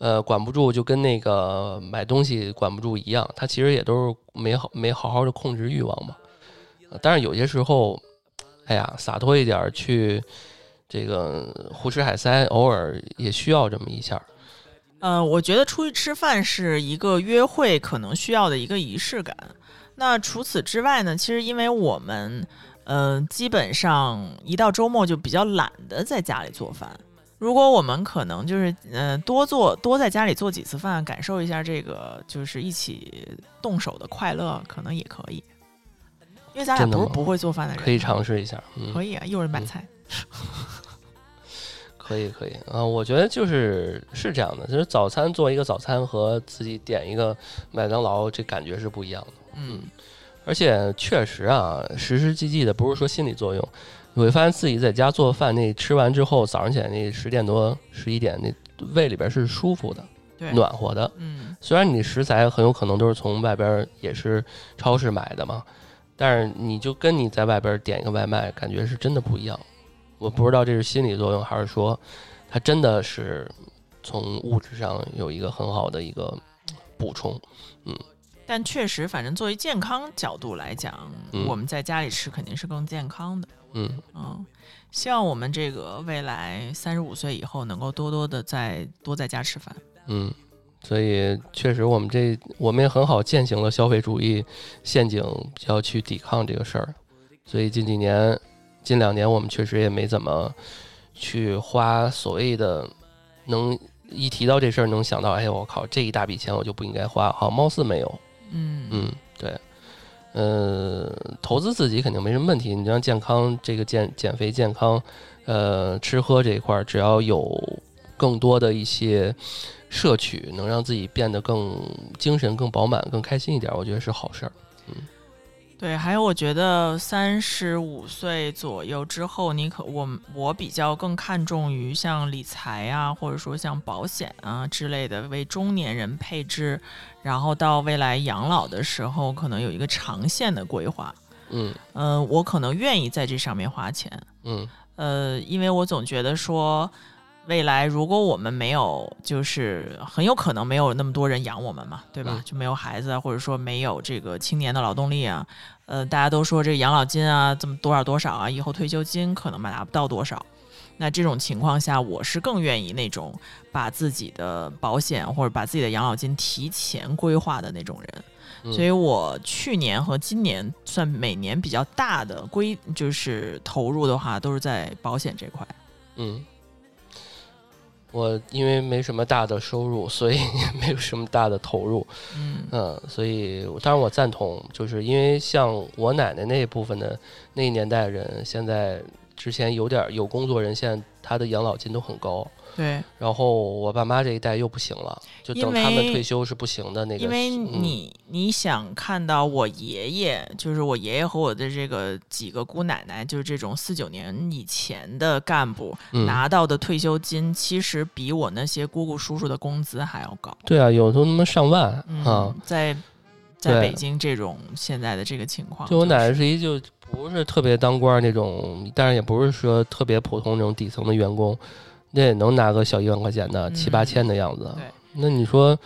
呃，管不住就跟那个买东西管不住一样，他其实也都是没好没好好的控制欲望嘛。但是有些时候，哎呀，洒脱一点去这个胡吃海塞，偶尔也需要这么一下儿。呃，我觉得出去吃饭是一个约会可能需要的一个仪式感。那除此之外呢，其实因为我们，呃，基本上一到周末就比较懒得在家里做饭。如果我们可能就是，呃，多做多在家里做几次饭，感受一下这个就是一起动手的快乐，可能也可以。因为咱俩不是不会做饭的人，可以尝试一下，嗯，可以啊，一会儿买嗯。菜。可以可以。啊、我觉得就是是这样的，就是早餐做一个早餐和自己点一个麦当劳，这感觉是不一样的。嗯。而且确实啊，实实际际的，不是说心理作用，你会发现自己在家做饭，那吃完之后，早上起来那十点多、十一点，那胃里边是舒服的、对，暖和的。嗯虽然你食材很有可能都是从外边也是超市买的嘛，但是你就跟你在外边点一个外卖，感觉是真的不一样。我不知道这是心理作用，还是说它真的是从物质上有一个很好的一个补充。嗯但确实，反正作为健康角度来讲，嗯我们在家里吃肯定是更健康的。嗯，嗯，希望我们这个未来三十五岁以后，能够多多的在多在家吃饭。嗯，所以确实我们这我们也很好践行了消费主义陷阱，要去抵抗这个事儿。所以近几年、近两年，我们确实也没怎么去花所谓的能一提到这事儿能想到，哎呀，我靠，这一大笔钱我就不应该花。好，貌似没有。嗯嗯，对。嗯，投资自己肯定没什么问题。你像健康这个减减肥、健康，呃，吃喝这一块儿，只要有更多的一些摄取，能让自己变得更精神、更饱满、更开心一点，我觉得是好事儿。嗯对，还有我觉得三十五岁左右之后，你可我我比较更看重于像理财啊，或者说像保险啊之类的，为中年人配置，然后到未来养老的时候，可能有一个长线的规划。嗯嗯、我可能愿意在这上面花钱。嗯呃，因为我总觉得说，未来如果我们没有，就是很有可能没有那么多人养我们嘛，对吧？嗯就没有孩子啊，或者说没有这个青年的劳动力啊。呃，大家都说这个养老金啊，这么多少多少啊，以后退休金可能拿不到多少。那这种情况下，我是更愿意那种把自己的保险或者把自己的养老金提前规划的那种人。嗯所以我去年和今年算每年比较大的规，就是投入的话，都是在保险这块。嗯。我因为没什么大的收入，所以也没有什么大的投入，嗯。嗯，所以当然我赞同，就是因为像我奶奶那一部分的那一年代人，现在之前有点儿有工作人，现在他的养老金都很高，对，然后我爸妈这一代又不行了，就等他们退休是不行的那个，因为嗯。你你想看到我爷爷，就是我爷爷和我的这个几个姑奶奶，就是这种四九年以前的干部嗯。拿到的退休金，其实比我那些姑姑叔叔的工资还要高。对啊，有都他妈上万嗯，啊！在在北京这种现在的这个情况，就我奶奶是是一就不是特别当官那种，但是也不是说特别普通那种底层的员工，那也能拿个小一万块钱的，嗯七八千的样子。那你说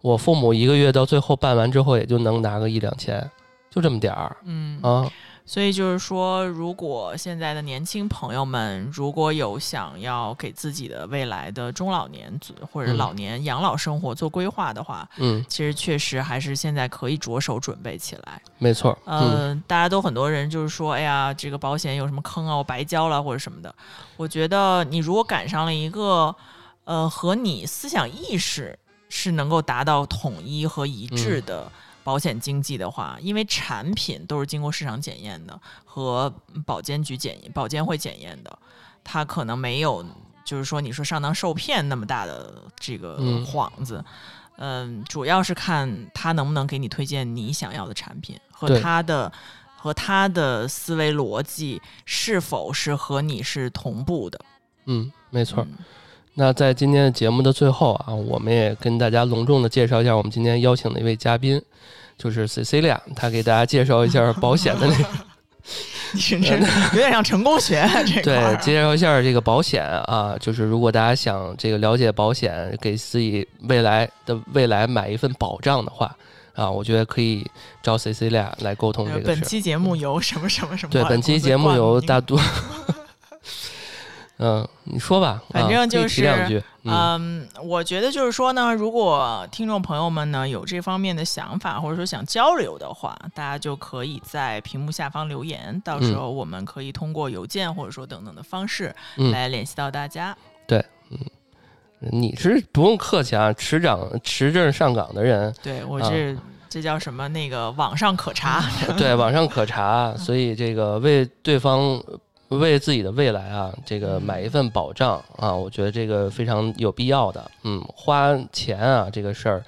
我父母一个月到最后办完之后，也就能拿个一两千，就这么点儿嗯啊。所以就是说，如果现在的年轻朋友们如果有想要给自己的未来的中老年或者嗯老年养老生活做规划的话，嗯，其实确实还是现在可以着手准备起来。没错。嗯呃，大家都很多人就是说，哎呀，这个保险有什么坑啊，我白交了或者什么的。我觉得你如果赶上了一个，呃，和你思想意识是能够达到统一和一致的保险经纪的话，因为产品都是经过市场检验的和保监局检验保监会检验的，它可能没有就是说你说上当受骗那么大的这个嗯幌子。嗯，主要是看他能不能给你推荐你想要的产品和他的和他的思维逻辑是否是和你是同步的。嗯，没错。嗯那在今天的节目的最后啊，我们也跟大家隆重的介绍一下我们今天邀请的一位嘉宾，就是 Cecilia，她给大家介绍一下 保险的那个。你是这 有点像成功学这块对，介绍一下这个保险啊，就是如果大家想这个了解保险，给自己未来的未来买一份保障的话啊，我觉得可以找 Cecilia 来沟通这个本事儿。期节目由什么什么什么对，本期节目由大都，嗯，你说吧，反正就是嗯嗯，我觉得就是说呢，如果听众朋友们呢有这方面的想法，或者说想交流的话，大家就可以在屏幕下方留言，到时候我们可以通过邮件或者说等等的方式嗯来联系到大家。对，嗯你是不用客气啊，持长持证上岗的人，对我啊这、这叫什么？那个网上可查。对，网上可查，所以这个为对方。为自己的未来啊，这个买一份保障啊，我觉得这个非常有必要的。嗯，花钱啊这个事儿，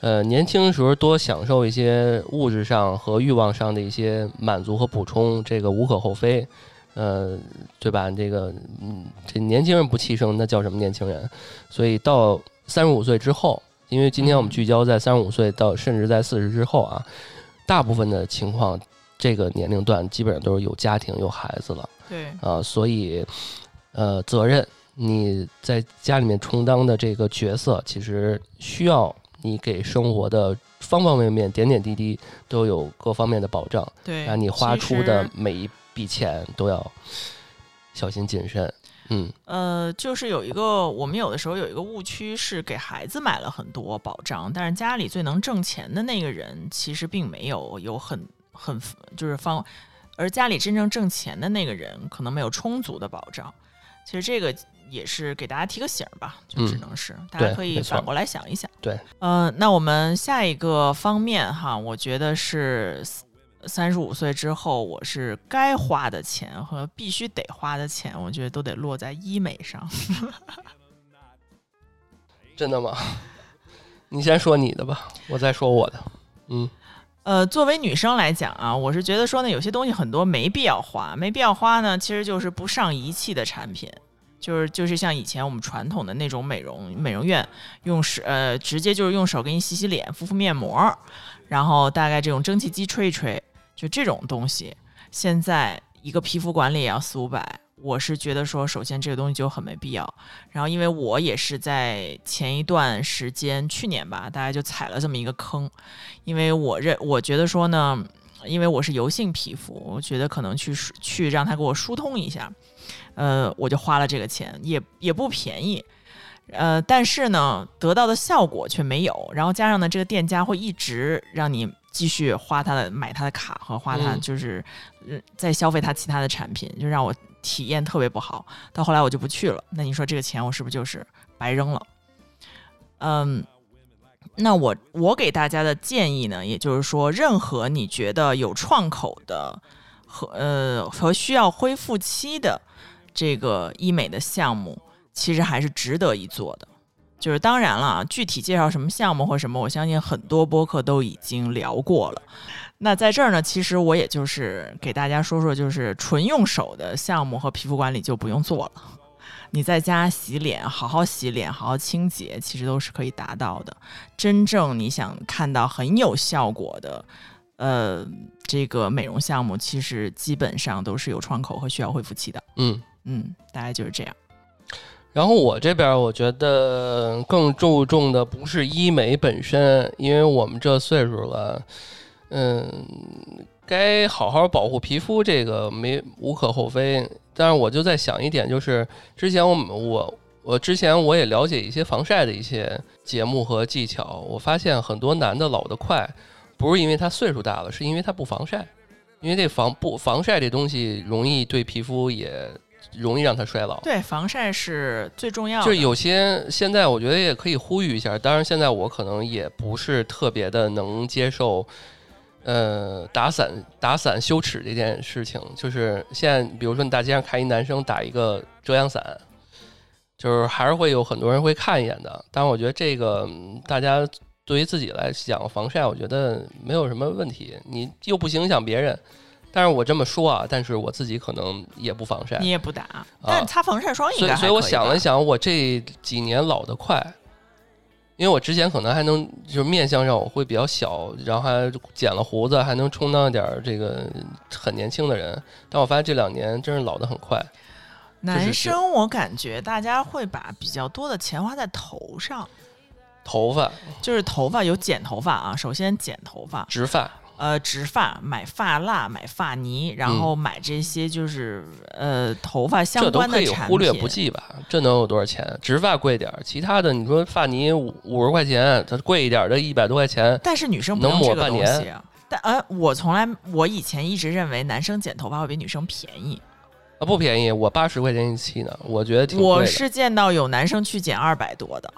呃，年轻时候多享受一些物质上和欲望上的一些满足和补充，这个无可厚非。呃，对吧？这个，嗯，这年轻人不气盛，那叫什么年轻人？所以到三十五岁之后，因为今天我们聚焦在三十五岁到甚至在四十之后啊，大部分的情况，这个年龄段基本上都是有家庭有孩子了对，啊，所以，呃，责任你在家里面充当的这个角色，其实需要你给生活的方方面面、点点滴滴都有各方面的保障。对，然后你花出的每一笔钱都要小心谨慎。嗯呃，就是有一个，我们有的时候有一个误区是给孩子买了很多保障，但是家里最能挣钱的那个人其实并没有有很很就是方，而家里真正挣钱的那个人可能没有充足的保障。其实这个也是给大家提个醒儿吧，就只嗯能是、大家可以反过来想一想。对，呃，那我们下一个方面哈，我觉得是三十五岁之后，我是该花的钱和必须得花的钱，我觉得都得落在医美上。真的吗？你先说你的吧，我再说我的。嗯呃，作为女生来讲啊，我是觉得说呢，有些东西很多没必要花，没必要花呢，其实就是不上仪器的产品，就是就是像以前我们传统的那种美容美容院，用手呃直接就是用手给你洗洗脸、敷敷面膜，然后大概这种蒸汽机吹一吹，就这种东西，现在一个皮肤管理也要四五百。我是觉得说，首先这个东西就很没必要。然后，因为我也是在前一段时间，去年吧，大家就踩了这么一个坑，因为我认我觉得说呢，因为我是油性皮肤，我觉得可能去疏去让它给我疏通一下，呃，我就花了这个钱，也也不便宜，呃，但是呢，得到的效果却没有。然后加上呢，这个店家会一直让你继续花他的买他的卡和花他嗯就是、嗯再消费他其他的产品，就让我体验特别不好。到后来我就不去了。那你说这个钱我是不是就是白扔了。嗯，那我我给大家的建议呢，也就是说，任何你觉得有创口的和呃和需要恢复期的这个医美的项目，其实还是值得一做的。就是当然了，具体介绍什么项目或什么，我相信很多播客都已经聊过了。那在这儿呢，其实我也就是给大家说说，就是纯用手的项目和皮肤管理就不用做了。你在家洗脸，好好洗脸，好好清洁，其实都是可以达到的。真正你想看到很有效果的，呃，这个美容项目，其实基本上都是有窗口和需要恢复期的。嗯。嗯，大概就是这样。然后我这边我觉得更注重的不是医美本身，因为我们这岁数了，嗯，该好好保护皮肤，这个没无可厚非。但是我就在想一点，就是之前我们我我之前我也了解一些防晒的一些节目和技巧，我发现很多男的老得快，不是因为他岁数大了，是因为他不防晒，因为这防不防晒这东西容易对皮肤也容易让它衰老。对，防晒是最重要的。就有些现在我觉得也可以呼吁一下，当然现在我可能也不是特别的能接受，呃，打伞打伞羞耻这件事情。就是现在，比如说你大街上看一男生打一个遮阳伞，就是还是会有很多人会看一眼的。但是我觉得这个嗯大家对于自己来讲防晒，我觉得没有什么问题，你又不影响别人。但是我这么说啊，但是我自己可能也不防晒。你也不打，但是擦防晒霜应所以，该还所以我想了想，我这几年老得快，因为我之前可能还能就是面相上我会比较小，然后还剪了胡子，还能充当一点儿这个很年轻的人。但我发现这两年真是老得很快。男生我感觉大家会把比较多的钱花在头上，头发、就是头发有剪头发啊，首先剪头发，植发，呃，植发、买发蜡、买发泥，然后买这些就是、呃头发相嗯这都可以关的产品。忽略不计吧？这能有多少钱？植发贵点儿，其他的你说发泥五五十块钱，它贵一点儿的一百多块钱，但是女生不能这个抹半年。但呃，我从来我以前一直认为男生剪头发会比女生便宜，啊不便宜，我八十块钱一期呢，我觉得挺贵的。我是见到有男生去剪二百多的，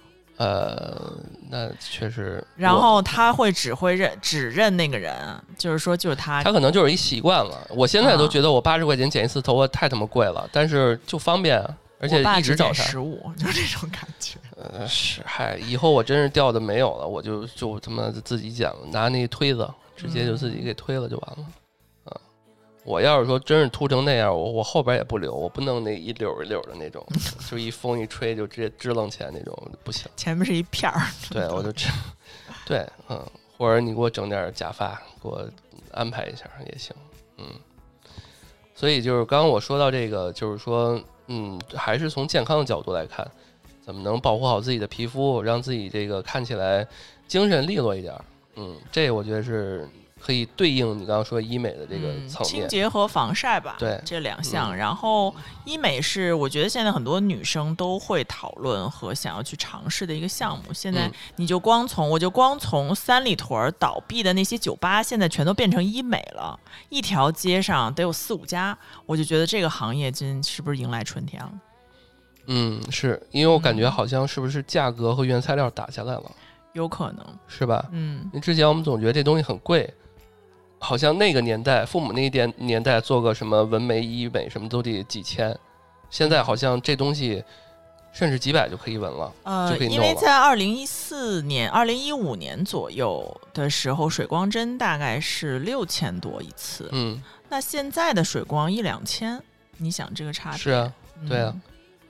呃，那确实。然后他会只会认只认那个人，就是说就是他他可能就是一习惯了。我现在都啊觉得我八十块钱剪一次头发太他妈贵了，但是就方便啊，而且一直找他。十五，就是这种感觉。呃，是，嗨，以后我真是掉的没有了，我就就他妈自己剪了，拿那推子直接就自己给推了就完了。啊，我要是说真是秃成那样，我我后边也不留，我不弄那一绺一绺的那种，就一风一吹就直接支棱起来那种，不行。前面是一片儿，对，我就这，对，嗯，或者你给我整点假发，给我安排一下也行，嗯。所以就是刚刚我说到这个，就是说，嗯，还是从健康的角度来看，怎么能保护好自己的皮肤，让自己这个看起来精神利落一点儿，嗯，这我觉得是可以对应你刚刚说医美的这个嗯层面，清洁和防晒吧，对这两项。嗯然后医美是我觉得现在很多女生都会讨论和想要去尝试的一个项目。现在嗯你就光从我就光从三里屯儿倒闭的那些酒吧，现在全都变成医美了，一条街上得有四五家，我就觉得这个行业今是不是迎来春天了？嗯，是因为我感觉嗯好像是不是价格和原材料打下来了，有可能，是吧？嗯，因为之前我们总觉得这东西很贵，好像那个年代，父母那一年年代做个什么纹眉、医美什么都得几千，现在好像这东西甚至几百就可以纹了。呃就可以，因为在二零一四年、二零一五年左右的时候，水光针大概是六千多一次，嗯，那现在的水光一两千，你想这个差别？是啊，嗯对啊，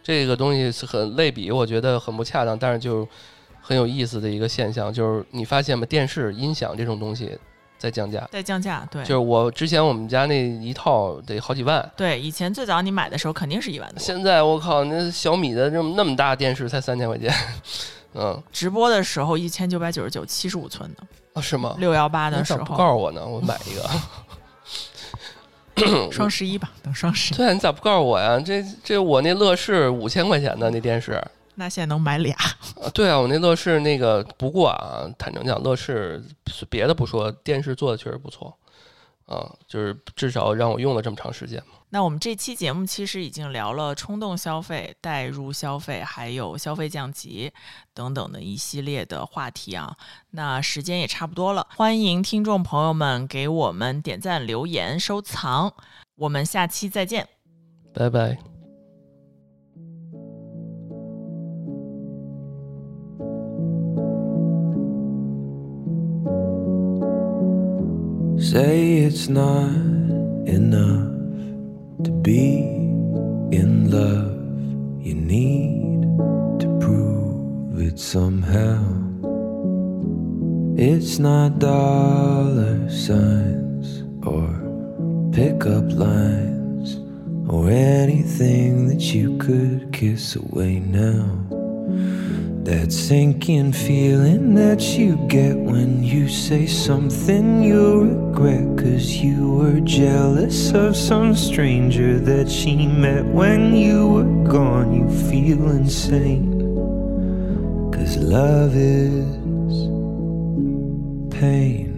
这个东西是很类比，我觉得很不恰当，但是就很有意思的一个现象，就是你发现吗？电视、音响这种东西在降价。在降价，对，就是我之前我们家那一套得好几万，对，以前最早你买的时候肯定是一万多，现在我靠，那小米的这么那么大电视才三千块钱，嗯，直播的时候一千九百九十九，七十五寸的，啊是吗？六幺八的时候，告诉我呢？我买一个。双十一吧，等双十一，对啊，你咋不告诉我呀？这这我那乐视五千块钱的那电视，那现在能买俩，对啊，我那乐视那个不过啊，坦诚讲，乐视别的不说，电视做的确实不错啊，就是至少让我用了这么长时间嘛。那我们这期节目其实已经聊了冲动消费、代入消费，还有消费降级等等的一系列的话题啊。那时间也差不多了，欢迎听众朋友们给我们点赞、留言、收藏。我们下期再见。拜拜。Say it's not enough to be in love. You need to prove it somehow. It's not dollar signs or pickup lines or anything that you could kiss away now. That sinking feeling that you get when you say something you regret Cause you were jealous of some stranger that she met when you were gone. You feel insane Cause love is pain